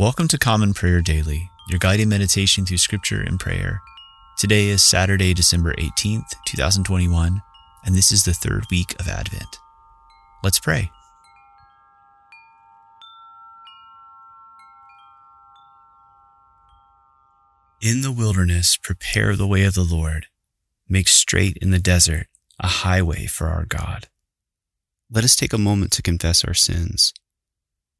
Welcome to Common Prayer Daily, your guided meditation through scripture and prayer. Today is Saturday, December 18th, 2021, and this is the third week of Advent. Let's pray. In the wilderness, prepare the way of the Lord. Make straight in the desert a highway for our God. Let us take a moment to confess our sins.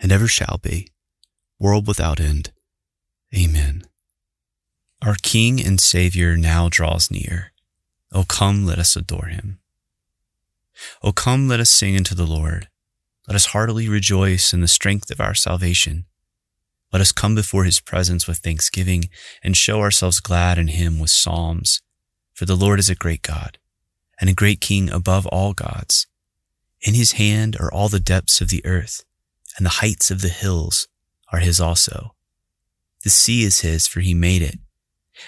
and ever shall be, world without end. Amen. Our King and Savior now draws near. O come, let us adore him. O come, let us sing unto the Lord. Let us heartily rejoice in the strength of our salvation. Let us come before his presence with thanksgiving and show ourselves glad in him with psalms. For the Lord is a great God and a great King above all gods. In his hand are all the depths of the earth and the heights of the hills are his also. The sea is his, for he made it,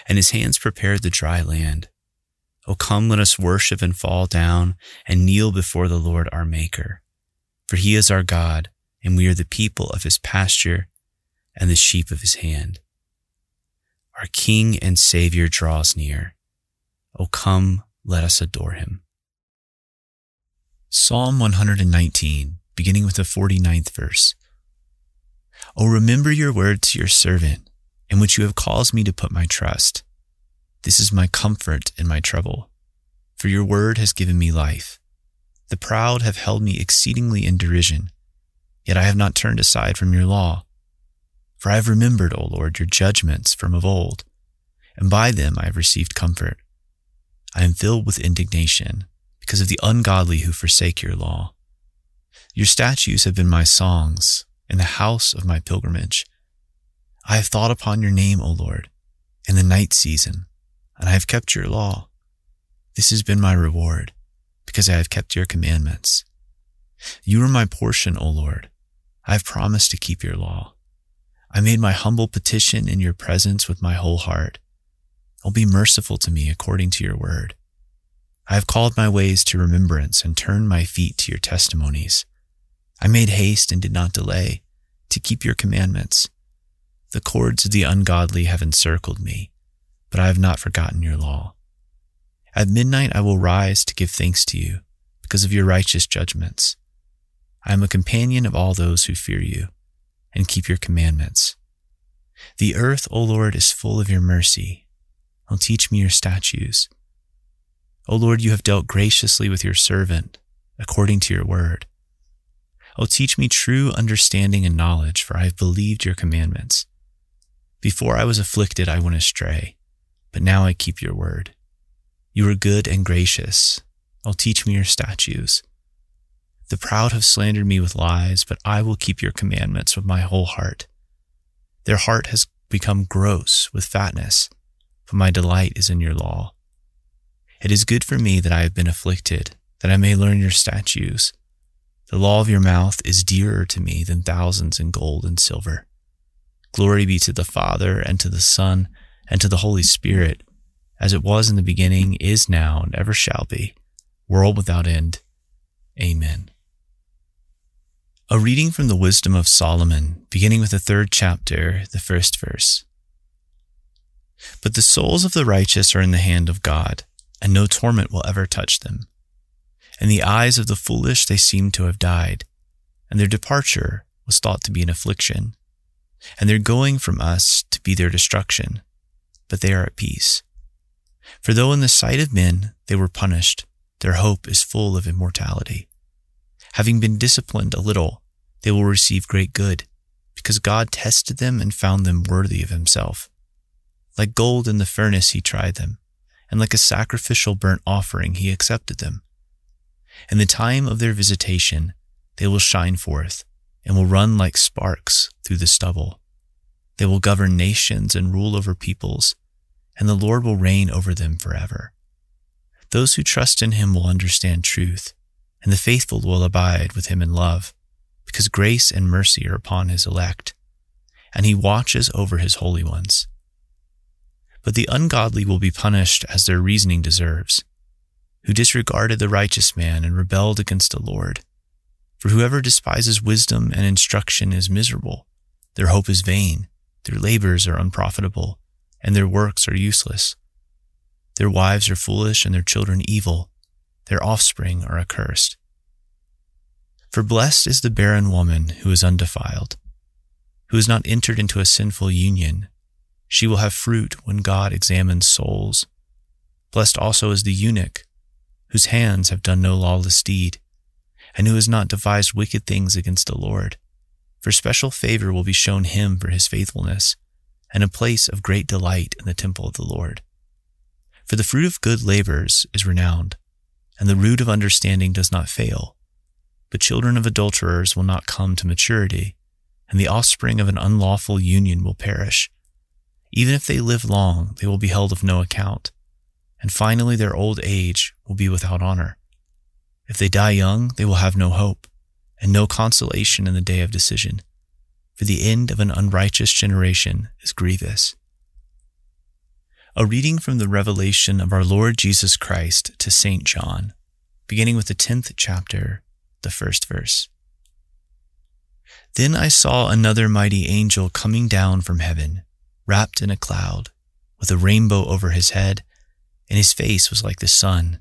and his hands prepared the dry land. O come, let us worship and fall down and kneel before the Lord our Maker. For he is our God, and we are the people of his pasture and the sheep of his hand. Our King and Savior draws near. O come, let us adore him. Psalm 119 beginning with the 49th verse. O remember your word to your servant, in which you have caused me to put my trust. This is my comfort in my trouble, for your word has given me life. The proud have held me exceedingly in derision, yet I have not turned aside from your law. For I have remembered, O Lord, your judgments from of old, and by them I have received comfort. I am filled with indignation because of the ungodly who forsake your law. Your statues have been my songs in the house of my pilgrimage. I have thought upon your name, O Lord, in the night season, and I have kept your law. This has been my reward, because I have kept your commandments. You are my portion, O Lord. I have promised to keep your law. I made my humble petition in your presence with my whole heart. Oh, be merciful to me according to your word. I have called my ways to remembrance and turned my feet to your testimonies. I made haste and did not delay to keep your commandments. The cords of the ungodly have encircled me, but I have not forgotten your law. At midnight I will rise to give thanks to you because of your righteous judgments. I am a companion of all those who fear you and keep your commandments. The earth, O Lord, is full of your mercy. Oh, teach me your statutes. O Lord, you have dealt graciously with your servant according to your word. Oh, teach me true understanding and knowledge, for I have believed your commandments. Before I was afflicted, I went astray, but now I keep your word. You are good and gracious. Oh, teach me your statutes. The proud have slandered me with lies, but I will keep your commandments with my whole heart. Their heart has become gross with fatness, but my delight is in your law. It is good for me that I have been afflicted, that I may learn your statutes. The law of your mouth is dearer to me than thousands in gold and silver. Glory be to the Father, and to the Son, and to the Holy Spirit, as it was in the beginning, is now, and ever shall be, world without end. Amen. A reading from the Wisdom of Solomon, beginning with the third chapter, the first verse. But the souls of the righteous are in the hand of God, and no torment will ever touch them. In the eyes of the foolish they seem to have died, and their departure was thought to be an affliction, and their going from us to be their destruction, but they are at peace. For though in the sight of men they were punished, their hope is full of immortality. Having been disciplined a little, they will receive great good, because God tested them and found them worthy of himself. Like gold in the furnace, he tried them, and like a sacrificial burnt offering, he accepted them. In the time of their visitation, they will shine forth and will run like sparks through the stubble. They will govern nations and rule over peoples, and the Lord will reign over them forever. Those who trust in him will understand truth, and the faithful will abide with him in love, because grace and mercy are upon his elect, and he watches over his holy ones. But the ungodly will be punished as their reasoning deserves, who disregarded the righteous man and rebelled against the Lord. For whoever despises wisdom and instruction is miserable. Their hope is vain, their labors are unprofitable, and their works are useless. Their wives are foolish and their children evil. Their offspring are accursed. For blessed is the barren woman who is undefiled, who has not entered into a sinful union. She will have fruit when God examines souls. Blessed also is the eunuch, whose hands have done no lawless deed and who has not devised wicked things against the Lord. For special favor will be shown him for his faithfulness, and a place of great delight in the temple of the Lord. For the fruit of good labors is renowned, and the root of understanding does not fail. But children of adulterers will not come to maturity, and the offspring of an unlawful union will perish. Even if they live long, they will be held of no account, and finally their old age will be without honor. If they die young, they will have no hope and no consolation in the day of decision, for the end of an unrighteous generation is grievous. A reading from the revelation of our Lord Jesus Christ to St. John, beginning with the 10th chapter, the first verse. Then I saw another mighty angel coming down from heaven, wrapped in a cloud, with a rainbow over his head, and his face was like the sun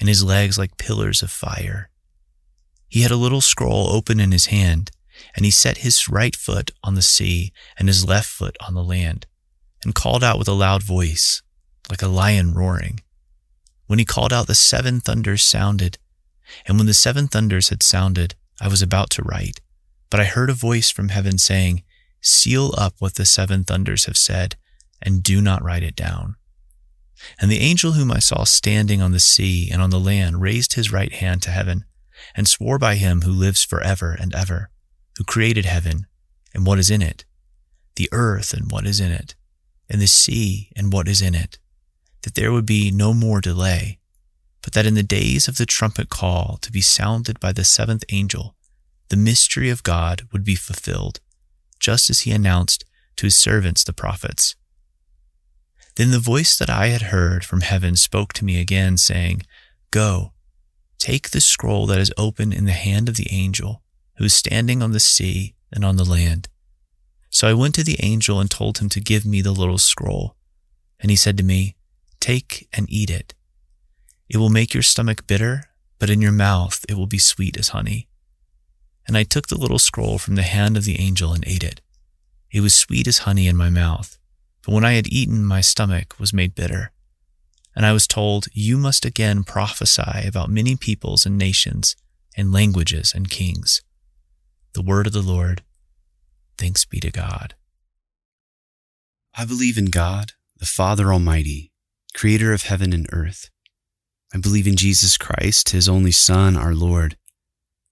and his legs like pillars of fire. He had a little scroll open in his hand, and he set his right foot on the sea and his left foot on the land, and called out with a loud voice, like a lion roaring. When he called out, the seven thunders sounded, and when the seven thunders had sounded, I was about to write. But I heard a voice from heaven saying, Seal up what the seven thunders have said, and do not write it down. And the angel whom I saw standing on the sea and on the land raised his right hand to heaven, and swore by him who lives forever and ever, who created heaven and what is in it, the earth and what is in it, and the sea and what is in it, that there would be no more delay, but that in the days of the trumpet call to be sounded by the seventh angel, the mystery of God would be fulfilled, just as he announced to his servants the prophets. Then the voice that I had heard from heaven spoke to me again, saying, Go, take the scroll that is open in the hand of the angel who is standing on the sea and on the land. So I went to the angel and told him to give me the little scroll. And he said to me, Take and eat it. It will make your stomach bitter, but in your mouth it will be sweet as honey. And I took the little scroll from the hand of the angel and ate it. It was sweet as honey in my mouth but when I had eaten, my stomach was made bitter. And I was told, You must again prophesy about many peoples and nations and languages and kings. The word of the Lord. Thanks be to God. I believe in God, the Father Almighty, creator of heaven and earth. I believe in Jesus Christ, his only Son, our Lord.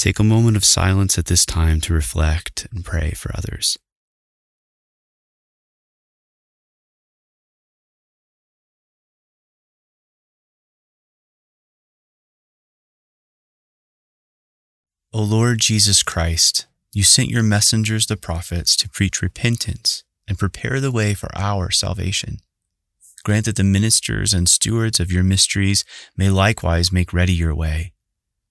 Take a moment of silence at this time to reflect and pray for others. O Lord Jesus Christ, you sent your messengers, the prophets, to preach repentance and prepare the way for our salvation. Grant that the ministers and stewards of your mysteries may likewise make ready your way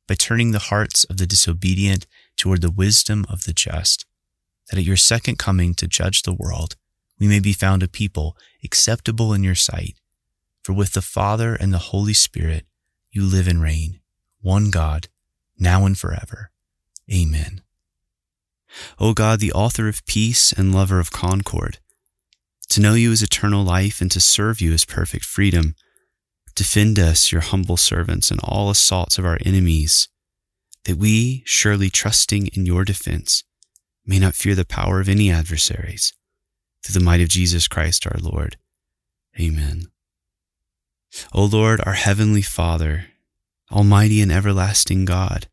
by turning the hearts of the disobedient toward the wisdom of the just, that at your second coming to judge the world, we may be found a people acceptable in your sight. For with the Father and the Holy Spirit you live and reign, one God, now and forever. Amen. O God, the author of peace and lover of concord, to know you is eternal life and to serve you is perfect freedom. Defend us, your humble servants, in all assaults of our enemies, that we, surely trusting in your defense, may not fear the power of any adversaries. Through the might of Jesus Christ our Lord. Amen. O Lord, our heavenly Father, Almighty and everlasting God,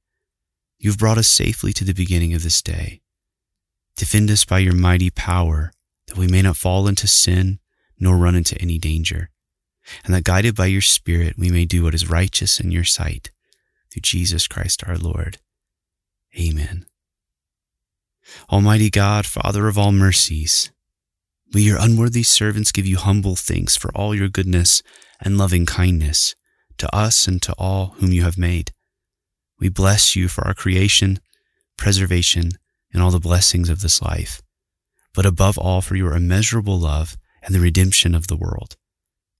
you've brought us safely to the beginning of this day. Defend us by your mighty power, that we may not fall into sin nor run into any danger, and that guided by your Spirit we may do what is righteous in your sight, through Jesus Christ our Lord. Amen. Almighty God, Father of all mercies, we your unworthy servants give you humble thanks for all your goodness and loving kindness to us and to all whom you have made. We bless you for our creation, preservation, and all the blessings of this life, but above all for your immeasurable love and the redemption of the world.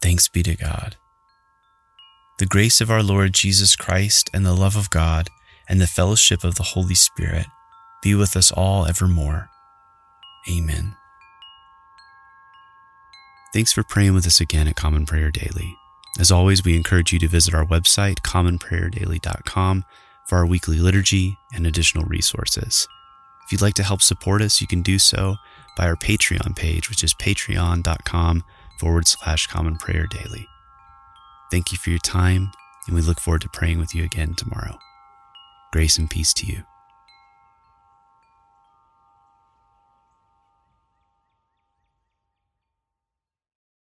Thanks be to God. The grace of our Lord Jesus Christ and the love of God and the fellowship of the Holy Spirit be with us all evermore. Amen. Thanks for praying with us again at Common Prayer Daily. As always, we encourage you to visit our website, commonprayerdaily.com, for our weekly liturgy and additional resources. If you'd like to help support us, you can do so by our Patreon page, which is patreon.com forward slash common prayer daily. Thank you for your time, and we look forward to praying with you again tomorrow. Grace and peace to you.